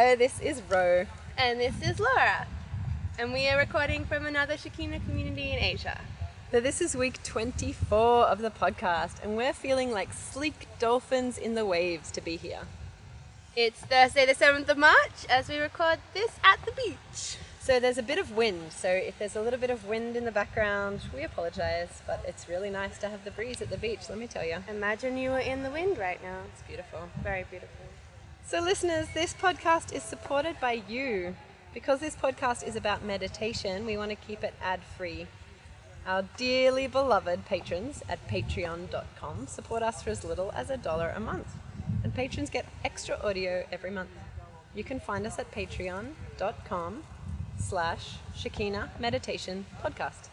Hello, this is Ro. And this is Laura. And we are recording from another Shekinah community in Asia. So this is week 24 of the podcast, and we're feeling like sleek dolphins in the waves to be here. It's Thursday, the 7th of March, as we record this at the beach. So there's a bit of wind, so if there's a little bit of wind in the background, we apologize, but it's really nice to have the breeze at the beach, let me tell you. Imagine you were in the wind right now. It's beautiful. Very beautiful. So, listeners, this podcast is supported by you. Because this podcast is about meditation, we want to keep it ad free. Our dearly beloved patrons at patreon.com support us for as little as a dollar a month, and patrons get extra audio every month. You can find us at patreon.com slash Shekinah Meditation Podcast.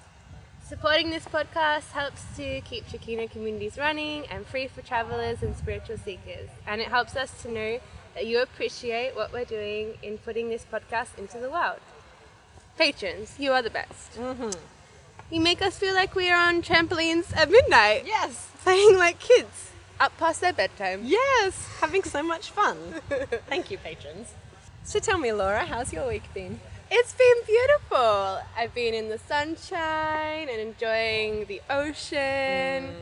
Supporting this podcast helps to keep Shekinah communities running and free for travelers and spiritual seekers. And it helps us to know you appreciate what we're doing in putting this podcast into the world. Patrons, you are the best. Mm-hmm. You make us feel like we are on trampolines at midnight, Yes! playing like kids, up past their bedtime. Yes! Having so much fun. Thank you, patrons. So tell me, Laura, how's your week been? It's been beautiful. I've been in the sunshine and enjoying the ocean.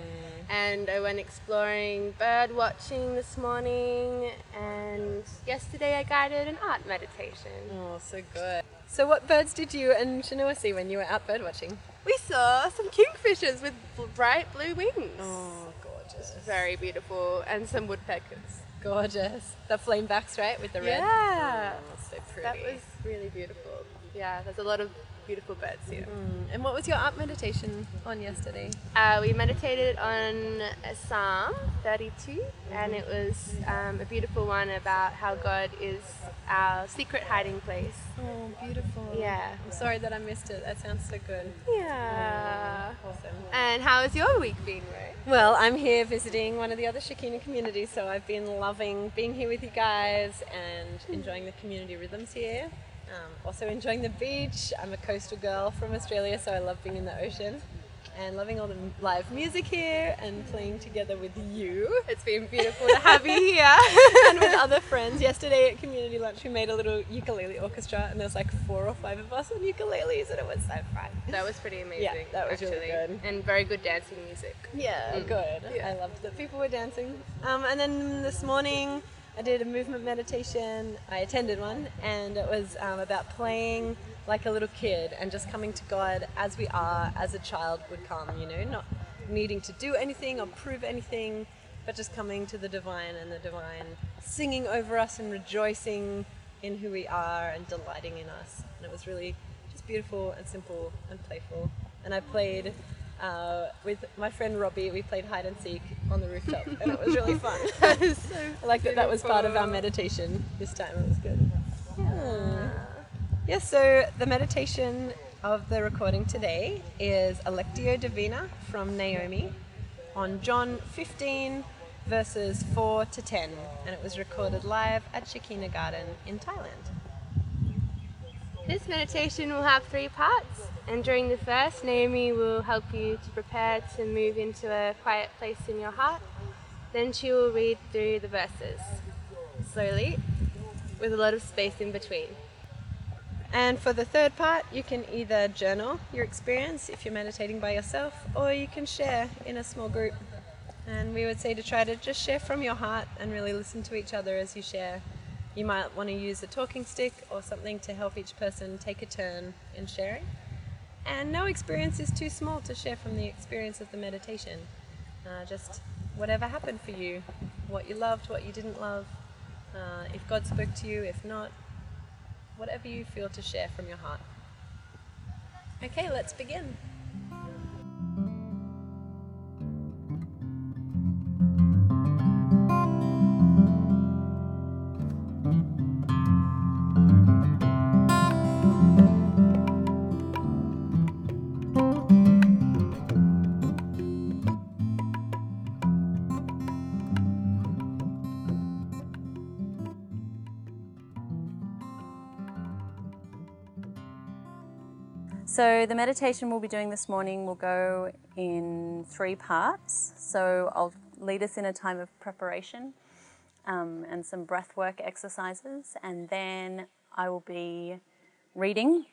And I went exploring bird watching this morning. And yesterday I guided an art meditation. Oh, so good. So, what birds did you and Shanua see when you were out bird watching? We saw some kingfishers with bright blue wings. Oh, gorgeous. Very beautiful. And some woodpeckers. Gorgeous. The flame backs, right, with the red? Yeah. Oh, so pretty. That was really beautiful. Yeah, there's a lot of beautiful birds here. Mm. And what was your art meditation on yesterday? Uh, we meditated on Psalm 32, and it was um, a beautiful one about how God is our secret hiding place. Oh, beautiful. Yeah. I'm sorry that I missed it. That sounds so good. Yeah. Awesome. And how has your week been, Ray? Well, I'm here visiting one of the other Shekinah communities, so I've been loving being here with you guys and enjoying the community rhythms here. Um, also enjoying the beach. I'm a coastal girl from Australia, so I love being in the ocean and loving all the live music here and playing together with you It's been beautiful to have you here. and with other friends. Yesterday at community lunch, we made a little ukulele orchestra, and there was like four or five of us on ukuleles, and it was so fun. that was pretty amazing. Yeah, that was really actually. good. And very good dancing music. Yeah, Mm. good. Yeah. I loved that people were dancing. Um, and then this morning, I did a movement meditation. I attended one, and it was um, about playing like a little kid and just coming to God as we are, as a child would come. You know, not needing to do anything or prove anything, but just coming to the divine and the divine singing over us and rejoicing in who we are and delighting in us. And it was really just beautiful and simple and playful. And I played uh, with my friend Robbie. We played hide and seek on the rooftop, and it was really fun. That is so I like that that was part of our meditation this time. It was good. Yeah. Yeah, so the meditation of the recording today is a Lectio Divina from Naomi on John 15, verses 4 to 10, and it was recorded live at Shekinah Garden in Thailand. This meditation will have three parts, and during the first, Naomi will help you to prepare to move into a quiet place in your heart. Then she will read through the verses slowly, with a lot of space in between. And for the third part, you can either journal your experience if you're meditating by yourself, or you can share in a small group. And we would say to try to just share from your heart and really listen to each other as you share. You might want to use a talking stick or something to help each person take a turn in sharing. And no experience is too small to share from the experience of the meditation. Uh, just whatever happened for you, what you loved, what you didn't love, uh, if God spoke to you, if not, whatever you feel to share from your heart. Okay, let's begin. So, the meditation we'll be doing this morning will go in three parts. So, I'll lead us in a time of preparation um, and some breath work exercises, and then I will be reading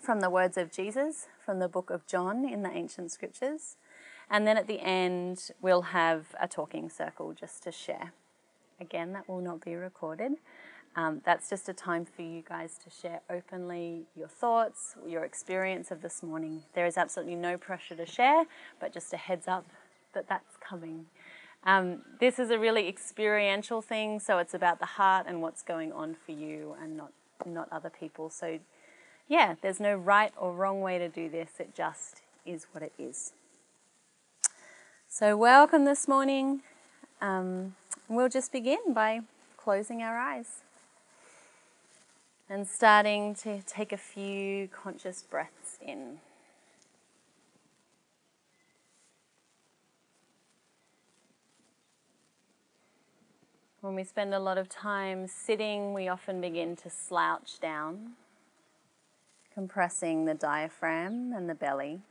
from the words of Jesus from the book of John in the ancient scriptures. And then at the end, we'll have a talking circle just to share. Again, that will not be recorded. Um, that's just a time for you guys to share openly your thoughts, your experience of this morning. There is absolutely no pressure to share, but just a heads up that that's coming. Um, this is a really experiential thing, so it's about the heart and what's going on for you and not, not other people. So, yeah, there's no right or wrong way to do this, it just is what it is. So, welcome this morning. Um, we'll just begin by closing our eyes and starting to take a few conscious breaths in. When we spend a lot of time sitting, we often begin to slouch down, compressing the diaphragm and the belly.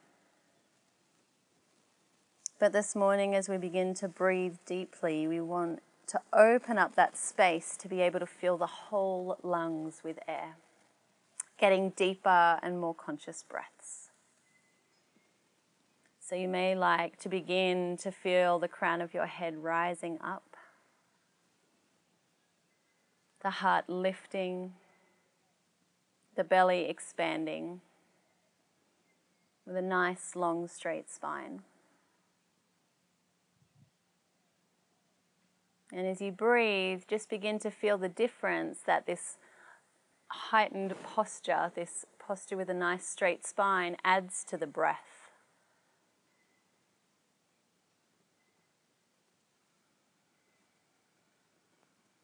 But this morning, as we begin to breathe deeply, we want to open up that space to be able to fill the whole lungs with air, getting deeper and more conscious breaths. So you may like to begin to feel the crown of your head rising up, the heart lifting, the belly expanding with a nice long straight spine. And as you breathe, just begin to feel the difference that this heightened posture, this posture with a nice straight spine, adds to the breath.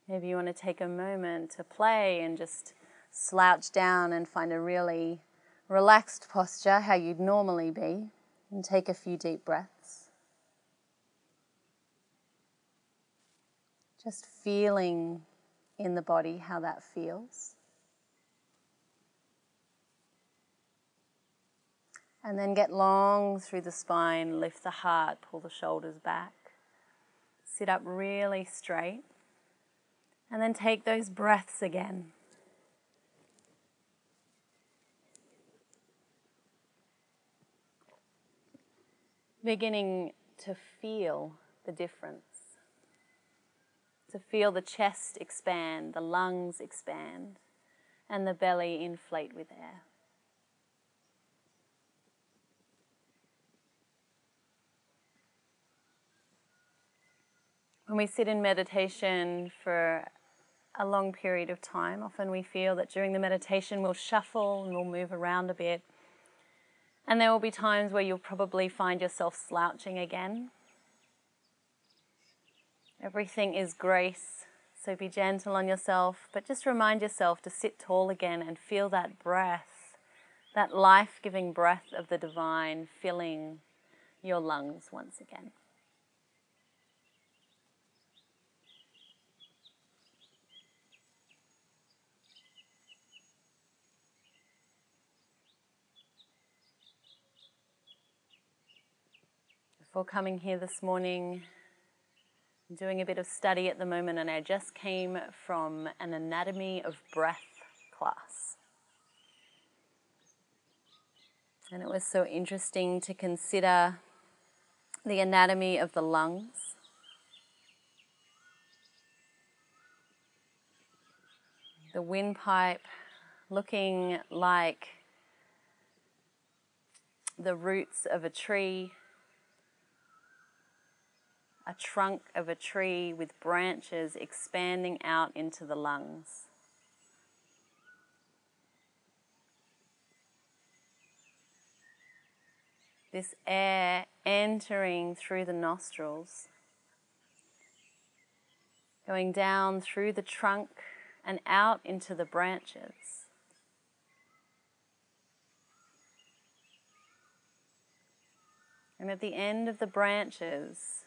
Maybe you want to take a moment to play and just slouch down and find a really relaxed posture, how you'd normally be, and take a few deep breaths. Just feeling in the body how that feels. And then get long through the spine, lift the heart, pull the shoulders back. Sit up really straight. And then take those breaths again. Beginning to feel the difference to feel the chest expand, the lungs expand, and the belly inflate with air. When we sit in meditation for a long period of time, often we feel that during the meditation we'll shuffle and we'll move around a bit. And there will be times where you'll probably find yourself slouching again Everything is grace, so be gentle on yourself, but just remind yourself to sit tall again and feel that breath, that life giving breath of the divine filling your lungs once again. Before coming here this morning, Doing a bit of study at the moment, and I just came from an anatomy of breath class. And it was so interesting to consider the anatomy of the lungs. The windpipe looking like the roots of a tree a trunk of a tree with branches expanding out into the lungs. This air entering through the nostrils, going down through the trunk and out into the branches. And at the end of the branches,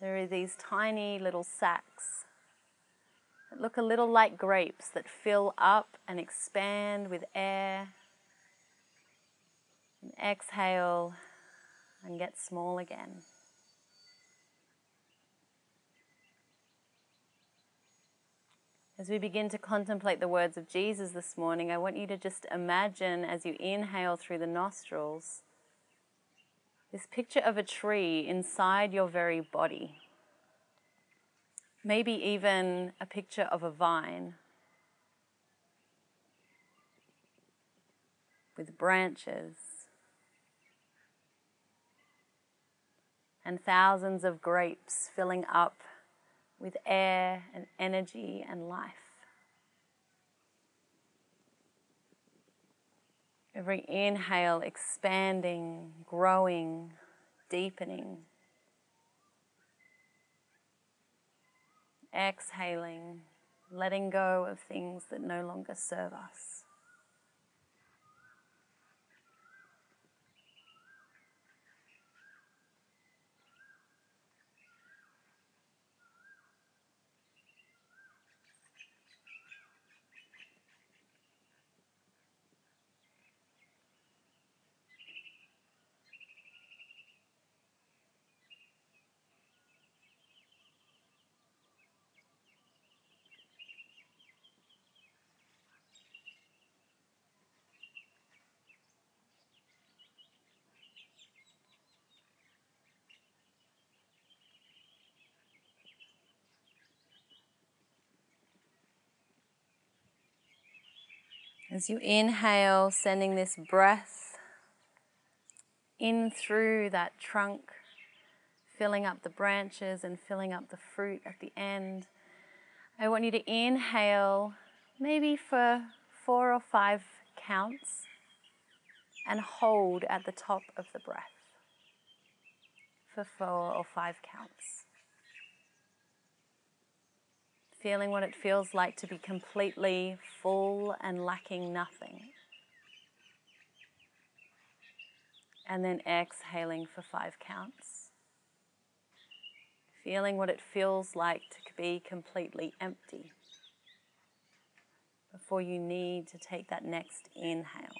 there are these tiny little sacs that look a little like grapes that fill up and expand with air And exhale and get small again. As we begin to contemplate the words of Jesus this morning, I want you to just imagine as you inhale through the nostrils this picture of a tree inside your very body. Maybe even a picture of a vine with branches and thousands of grapes filling up with air and energy and life. Every inhale expanding, growing, deepening. Exhaling, letting go of things that no longer serve us. As you inhale, sending this breath in through that trunk, filling up the branches and filling up the fruit at the end. I want you to inhale maybe for four or five counts and hold at the top of the breath for four or five counts. Feeling what it feels like to be completely full and lacking nothing. And then exhaling for five counts. Feeling what it feels like to be completely empty before you need to take that next inhale.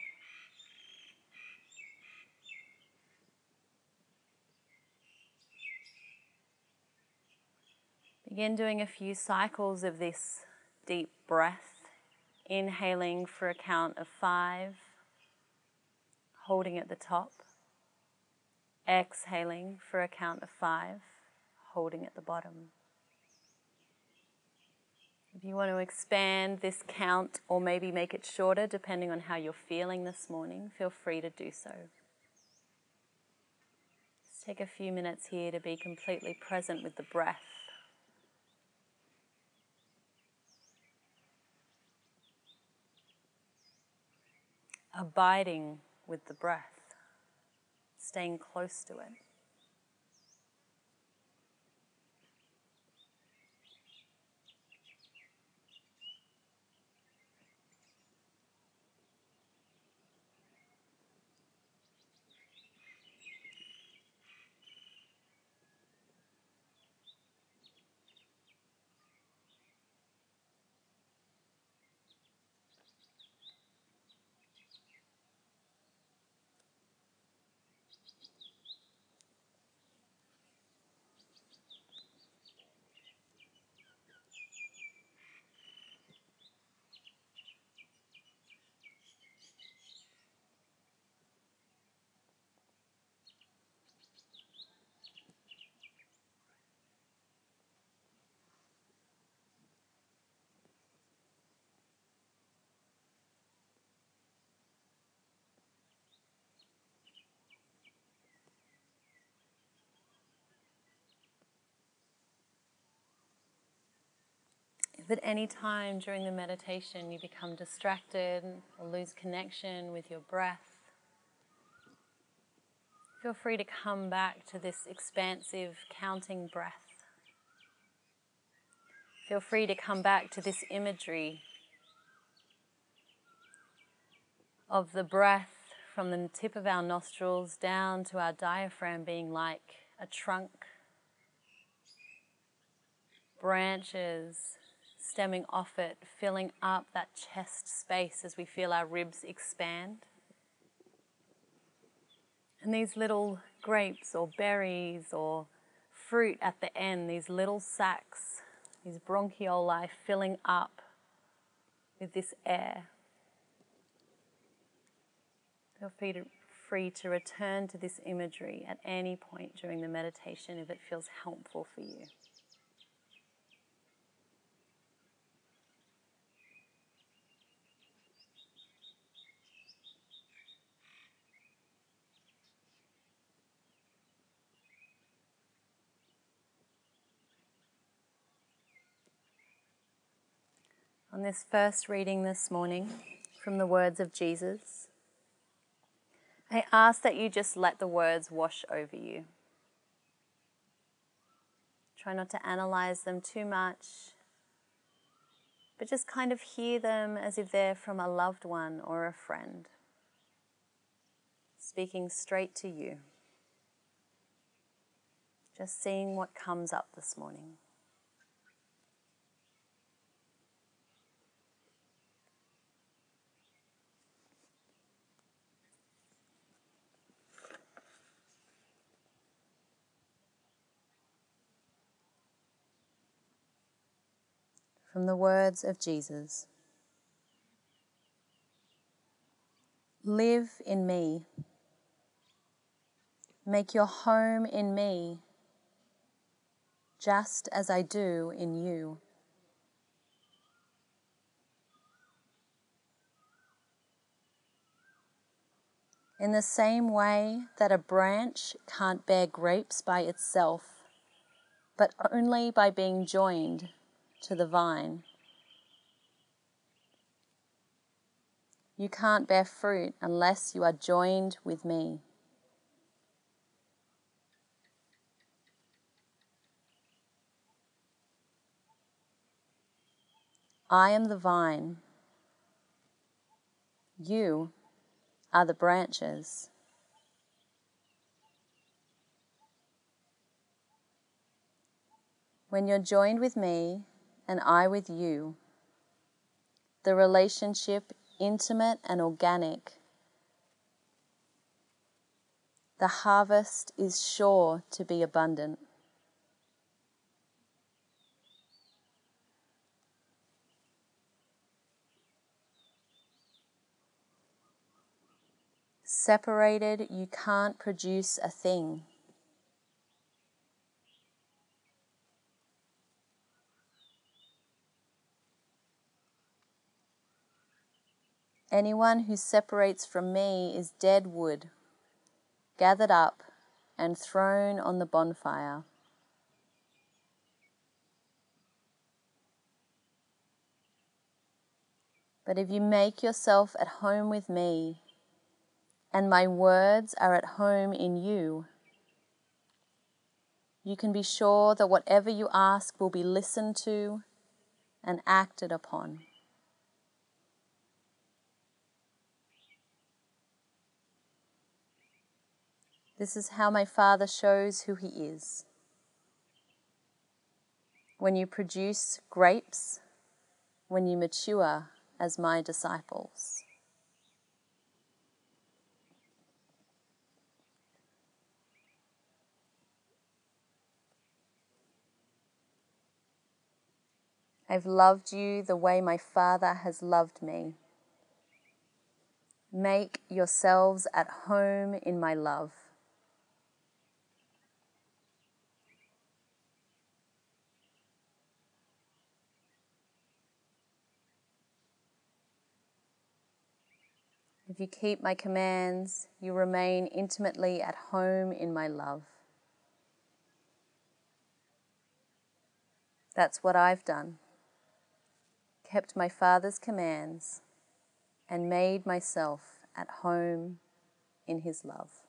Begin doing a few cycles of this deep breath, inhaling for a count of five, holding at the top, exhaling for a count of five, holding at the bottom. If you want to expand this count or maybe make it shorter, depending on how you're feeling this morning, feel free to do so. Just take a few minutes here to be completely present with the breath. Abiding with the breath, staying close to it. If at any time during the meditation you become distracted or lose connection with your breath, feel free to come back to this expansive counting breath. Feel free to come back to this imagery of the breath from the tip of our nostrils down to our diaphragm being like a trunk, branches stemming off it, filling up that chest space as we feel our ribs expand. And these little grapes or berries or fruit at the end, these little sacs, these bronchioli filling up with this air. Feel free to, free to return to this imagery at any point during the meditation if it feels helpful for you. This first reading this morning from the words of Jesus, I ask that you just let the words wash over you. Try not to analyze them too much, but just kind of hear them as if they're from a loved one or a friend, speaking straight to you. Just seeing what comes up this morning. From the words of Jesus Live in me. Make your home in me, just as I do in you. In the same way that a branch can't bear grapes by itself, but only by being joined to the vine. You can't bear fruit unless you are joined with me. I am the vine. You are the branches. When you're joined with me, and I with you. The relationship intimate and organic. The harvest is sure to be abundant. Separated, you can't produce a thing. Anyone who separates from me is dead wood, gathered up and thrown on the bonfire. But if you make yourself at home with me, and my words are at home in you, you can be sure that whatever you ask will be listened to and acted upon. This is how my Father shows who He is. When you produce grapes, when you mature as my disciples. I've loved you the way my Father has loved me. Make yourselves at home in my love. If you keep my commands, you remain intimately at home in my love. That's what I've done. Kept my Father's commands and made myself at home in his love.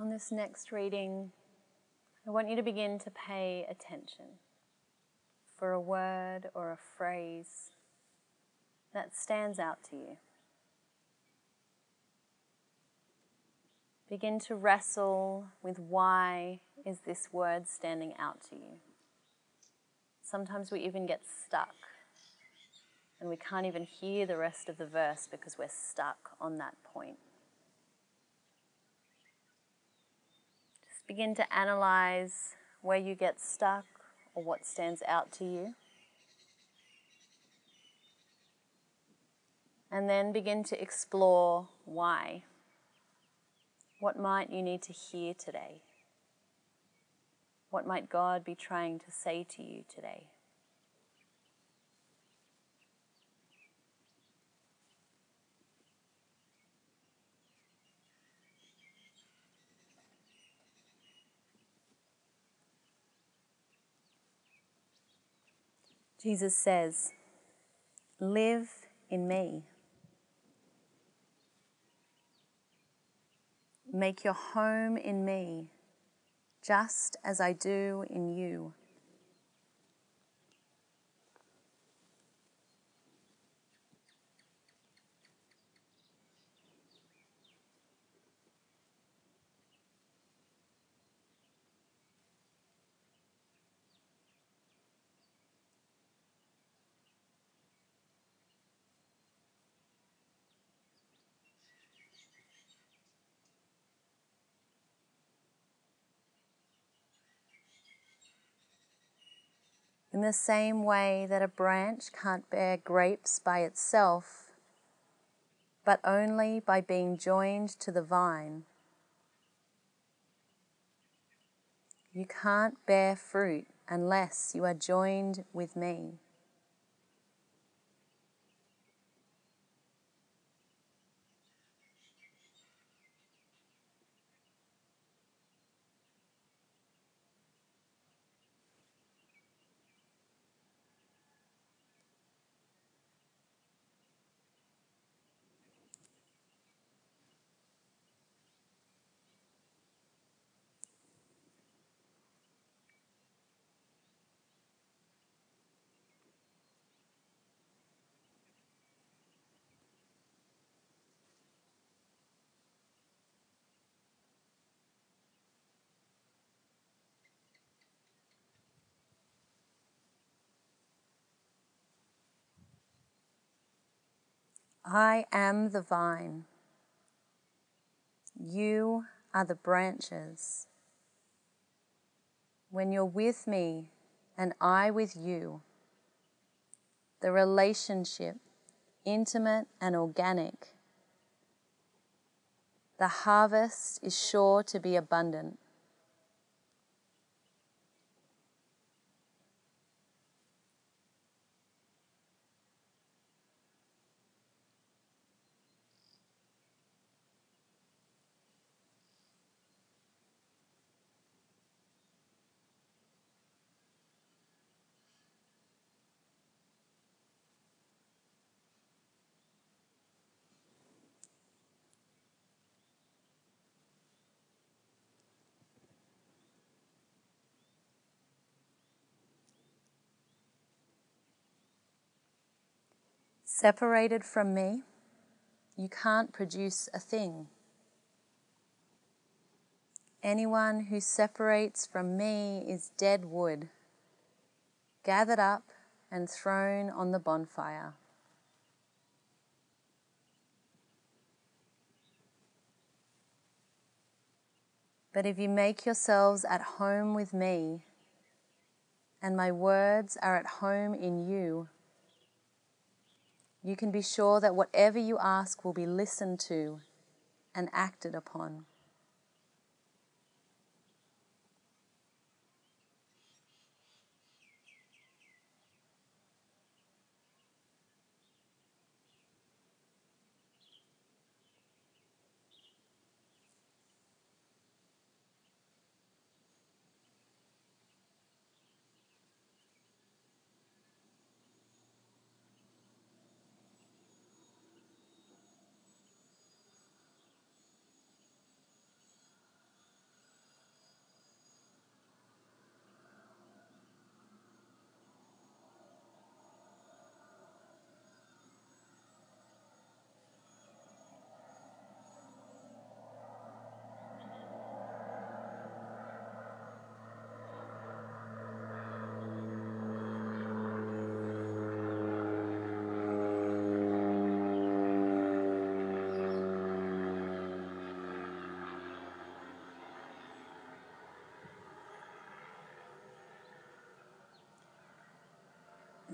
On this next reading, I want you to begin to pay attention for a word or a phrase that stands out to you. Begin to wrestle with why is this word standing out to you. Sometimes we even get stuck and we can't even hear the rest of the verse because we're stuck on that point. Just begin to analyze where you get stuck or what stands out to you. And then begin to explore why. What might you need to hear today? What might God be trying to say to you today? Jesus says, Live in me. Make your home in me, just as I do in you. In the same way that a branch can't bear grapes by itself, but only by being joined to the vine, you can't bear fruit unless you are joined with me. I am the vine. You are the branches. When you're with me and I with you, the relationship, intimate and organic, the harvest is sure to be abundant. Separated from me, you can't produce a thing. Anyone who separates from me is dead wood, gathered up and thrown on the bonfire. But if you make yourselves at home with me, and my words are at home in you, you can be sure that whatever you ask will be listened to and acted upon.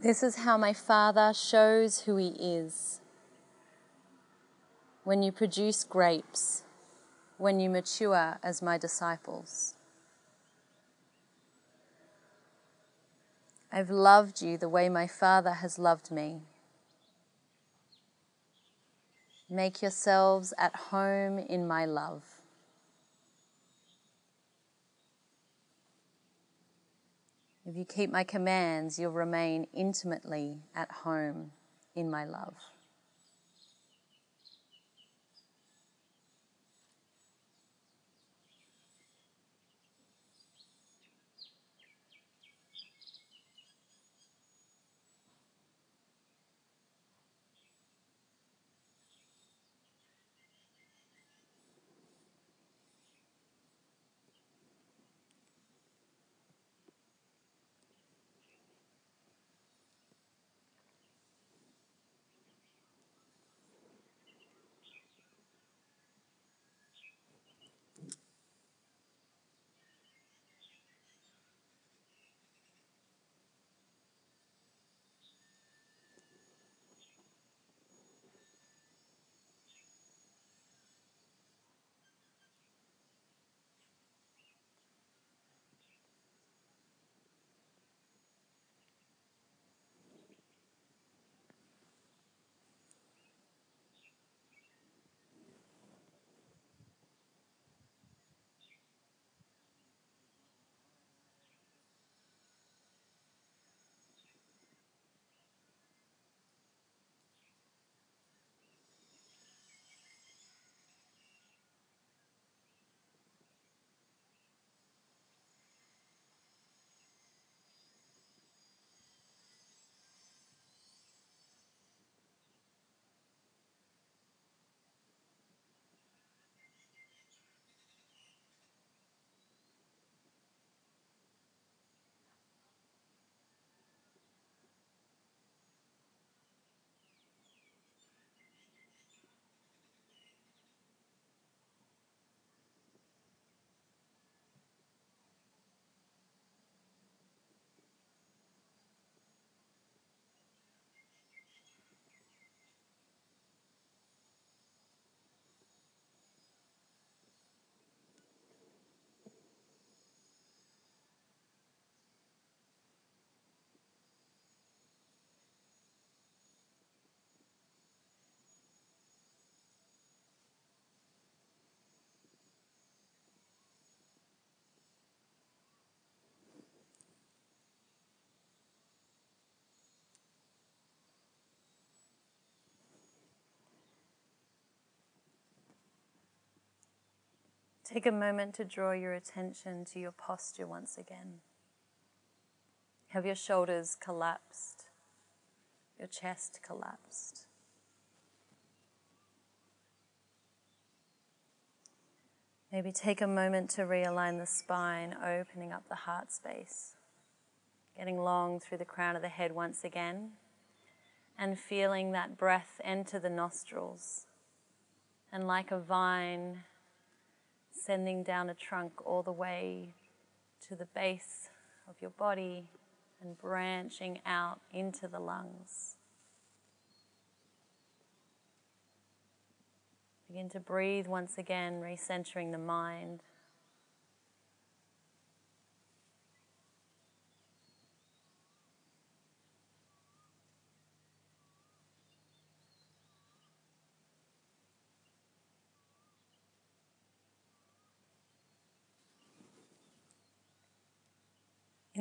This is how my Father shows who He is. When you produce grapes, when you mature as my disciples. I've loved you the way my Father has loved me. Make yourselves at home in my love. If you keep my commands, you'll remain intimately at home in my love. Take a moment to draw your attention to your posture once again. Have your shoulders collapsed, your chest collapsed. Maybe take a moment to realign the spine, opening up the heart space, getting long through the crown of the head once again, and feeling that breath enter the nostrils. And like a vine, sending down a trunk all the way to the base of your body and branching out into the lungs. Begin to breathe once again, recentering the mind.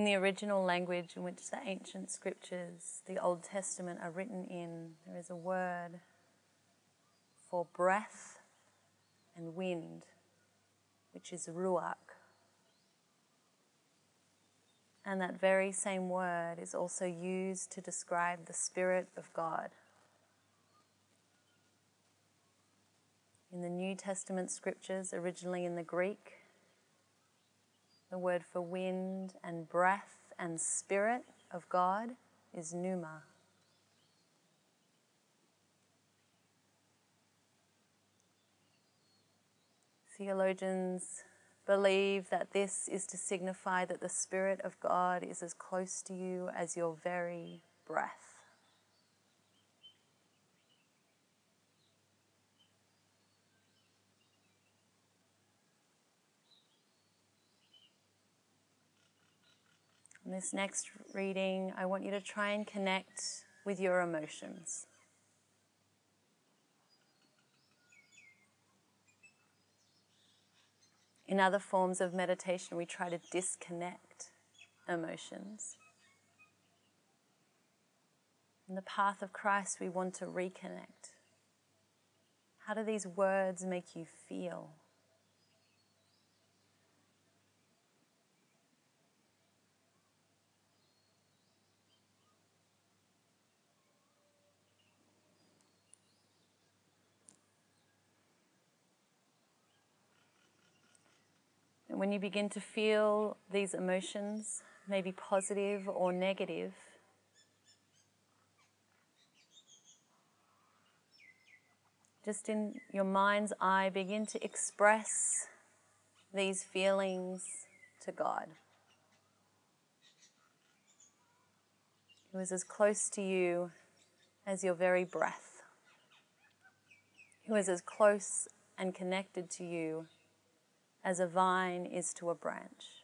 In the original language in which the ancient scriptures, the Old Testament, are written in, there is a word for breath and wind, which is ruach. And that very same word is also used to describe the Spirit of God. In the New Testament scriptures, originally in the Greek, the word for wind and breath and spirit of God is pneuma. Theologians believe that this is to signify that the Spirit of God is as close to you as your very breath. In this next reading, I want you to try and connect with your emotions. In other forms of meditation, we try to disconnect emotions. In the path of Christ, we want to reconnect. How do these words make you feel? When you begin to feel these emotions, maybe positive or negative, just in your mind's eye, begin to express these feelings to God. Who is as close to you as your very breath, who is as close and connected to you as a vine is to a branch.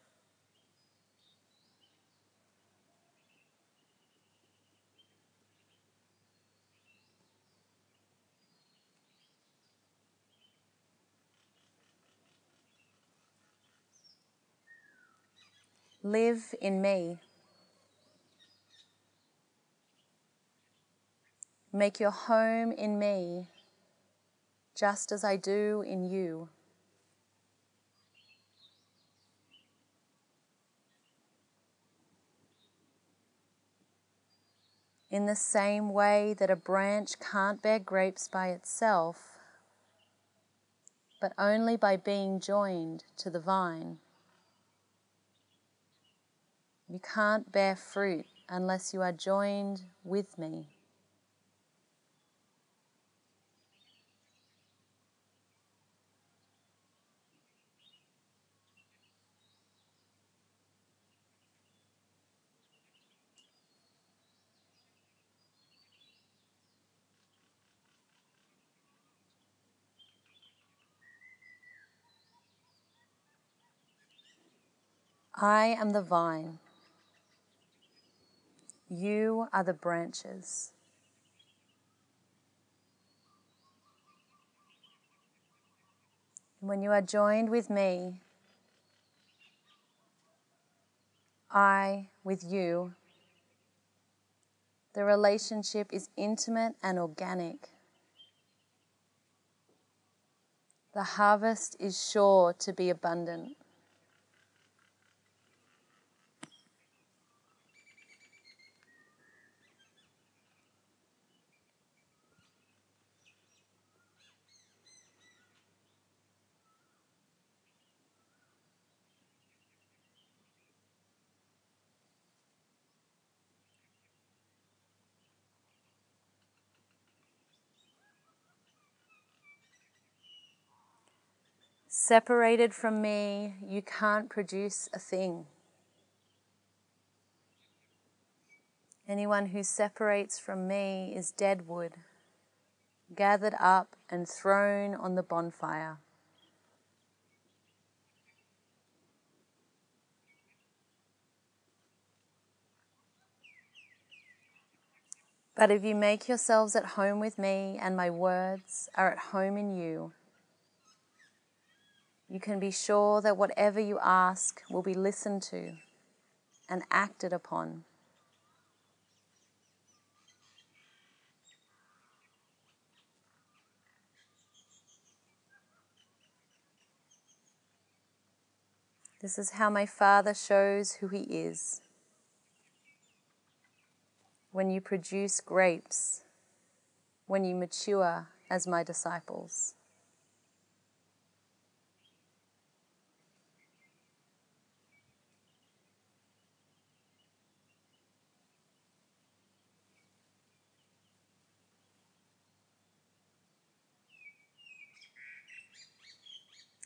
Live in me. Make your home in me, just as I do in you. In the same way that a branch can't bear grapes by itself, but only by being joined to the vine. You can't bear fruit unless you are joined with me. I am the vine. You are the branches. When you are joined with me, I with you, the relationship is intimate and organic. The harvest is sure to be abundant. Separated from me, you can't produce a thing. Anyone who separates from me is dead wood, gathered up and thrown on the bonfire. But if you make yourselves at home with me and my words are at home in you, you can be sure that whatever you ask will be listened to and acted upon. This is how my Father shows who He is. When you produce grapes, when you mature as my disciples.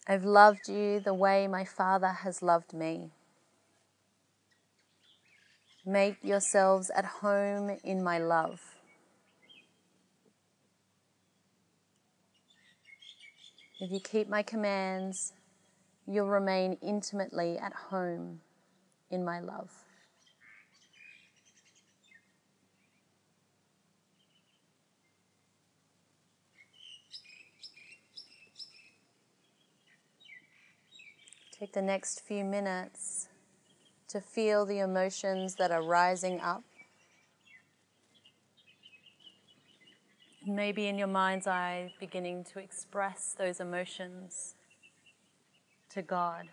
I've loved you the way my Father has loved me. Make yourselves at home in my love. If you keep my commands, you'll remain intimately at home in my love. Take the next few minutes to feel the emotions that are rising up. Maybe in your mind's eye, beginning to express those emotions to God.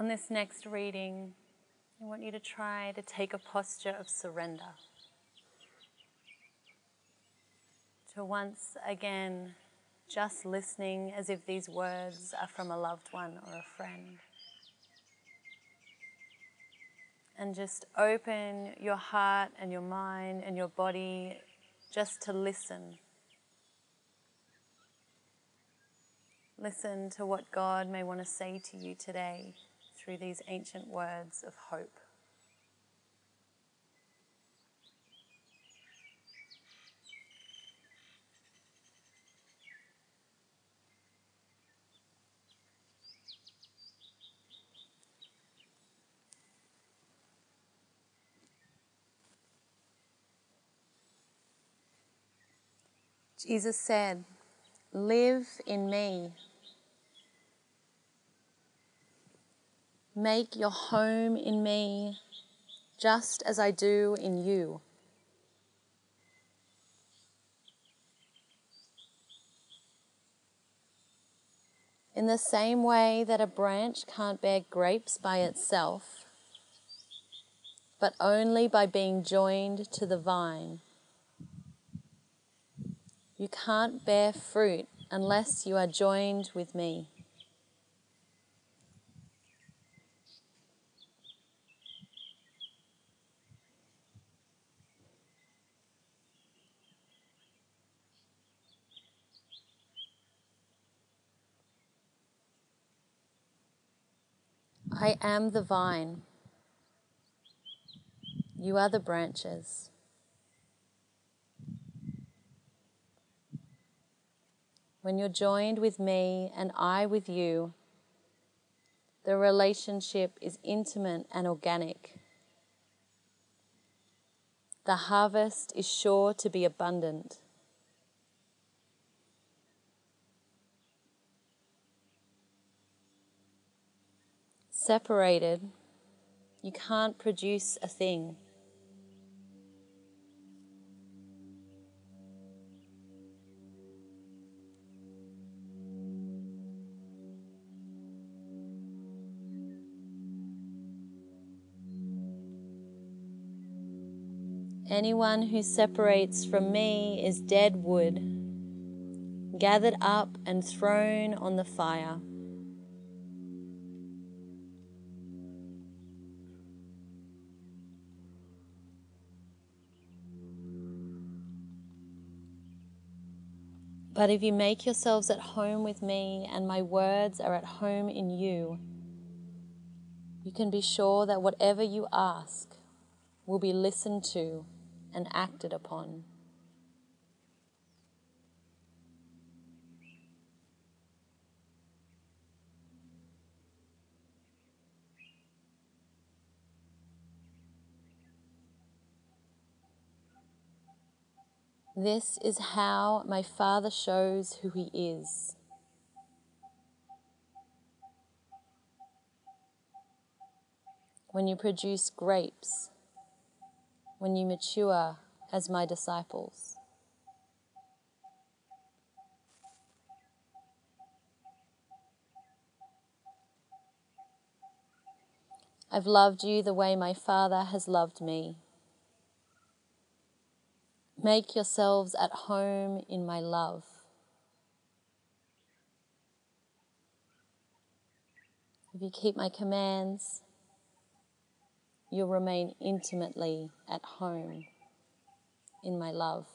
On this next reading, I want you to try to take a posture of surrender. To once again just listening as if these words are from a loved one or a friend. And just open your heart and your mind and your body just to listen. Listen to what God may want to say to you today through these ancient words of hope. Jesus said, Live in me. Make your home in me, just as I do in you. In the same way that a branch can't bear grapes by itself, but only by being joined to the vine. You can't bear fruit unless you are joined with me. I am the vine. You are the branches. When you're joined with me and I with you, the relationship is intimate and organic. The harvest is sure to be abundant. Separated, you can't produce a thing. Anyone who separates from me is dead wood, gathered up and thrown on the fire. But if you make yourselves at home with me and my words are at home in you, you can be sure that whatever you ask will be listened to and acted upon. This is how my Father shows who He is. When you produce grapes, when you mature as my disciples. I've loved you the way my Father has loved me. Make yourselves at home in my love. If you keep my commands, you'll remain intimately at home in my love.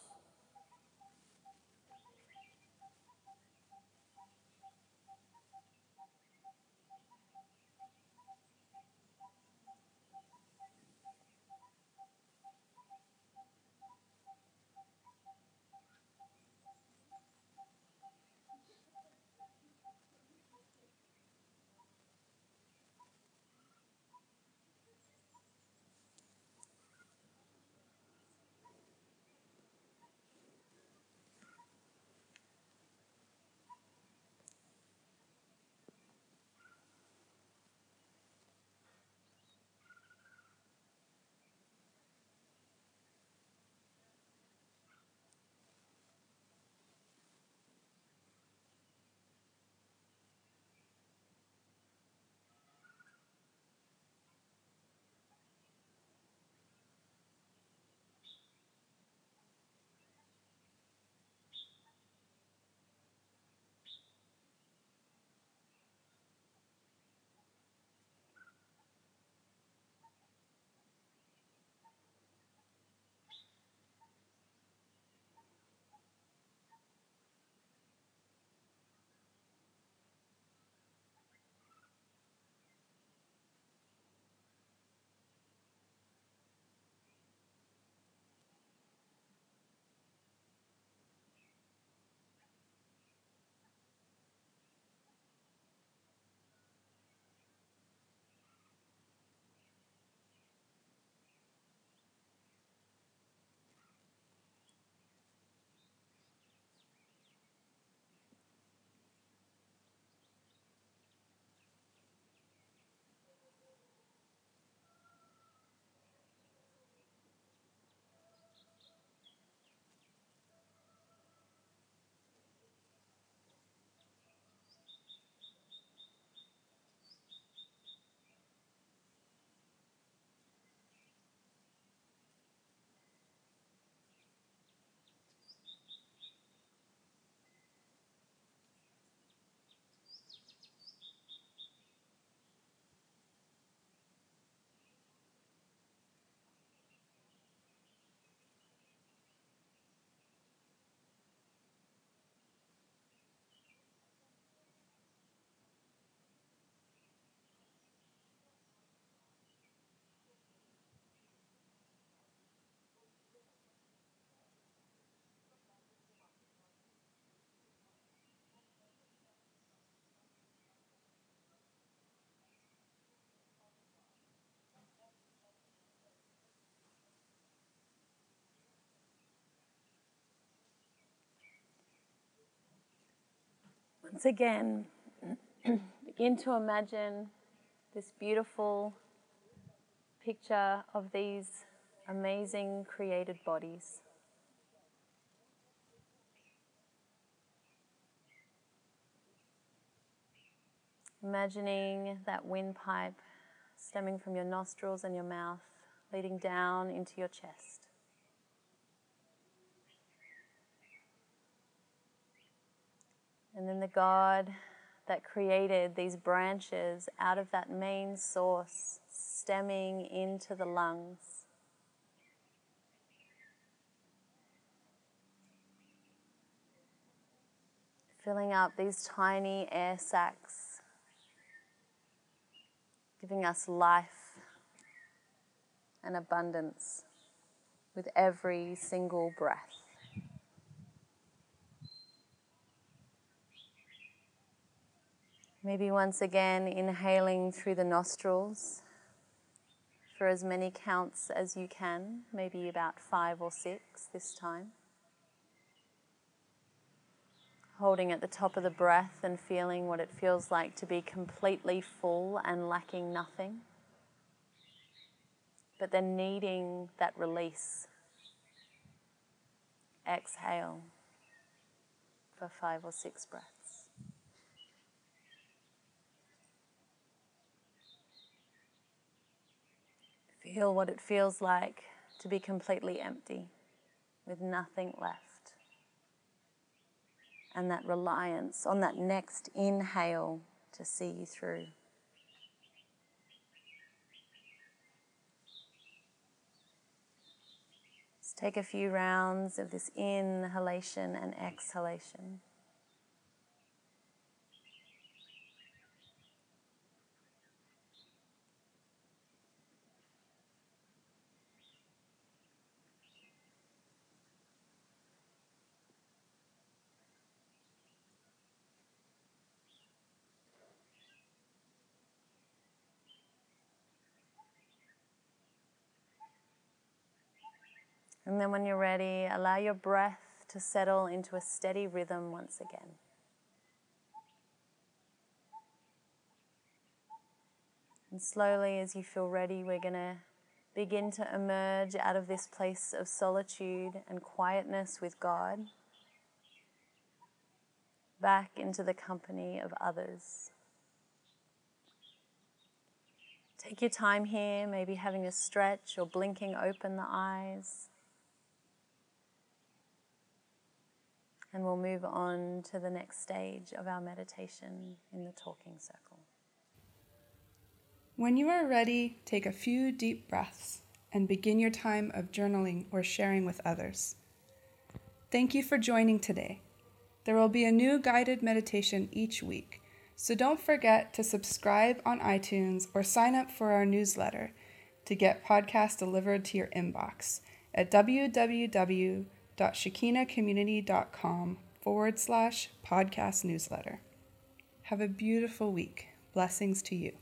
Once again, begin to imagine this beautiful picture of these amazing created bodies. Imagining that windpipe stemming from your nostrils and your mouth, leading down into your chest. And then the God that created these branches out of that main source, stemming into the lungs. Filling up these tiny air sacs giving us life and abundance with every single breath. Maybe once again inhaling through the nostrils for as many counts as you can, maybe about five or six this time holding at the top of the breath and feeling what it feels like to be completely full and lacking nothing. But then needing that release. Exhale for five or six breaths. Feel what it feels like to be completely empty with nothing left and that reliance on that next inhale to see you through. Let's take a few rounds of this inhalation and exhalation. And then when you're ready, allow your breath to settle into a steady rhythm once again. And slowly, as you feel ready, we're going to begin to emerge out of this place of solitude and quietness with God back into the company of others. Take your time here, maybe having a stretch or blinking open the eyes. And we'll move on to the next stage of our meditation in the talking circle. When you are ready, take a few deep breaths and begin your time of journaling or sharing with others. Thank you for joining today. There will be a new guided meditation each week, so don't forget to subscribe on iTunes or sign up for our newsletter to get podcasts delivered to your inbox at www www.shekinahcommunity.com forward slash podcast newsletter. Have a beautiful week. Blessings to you.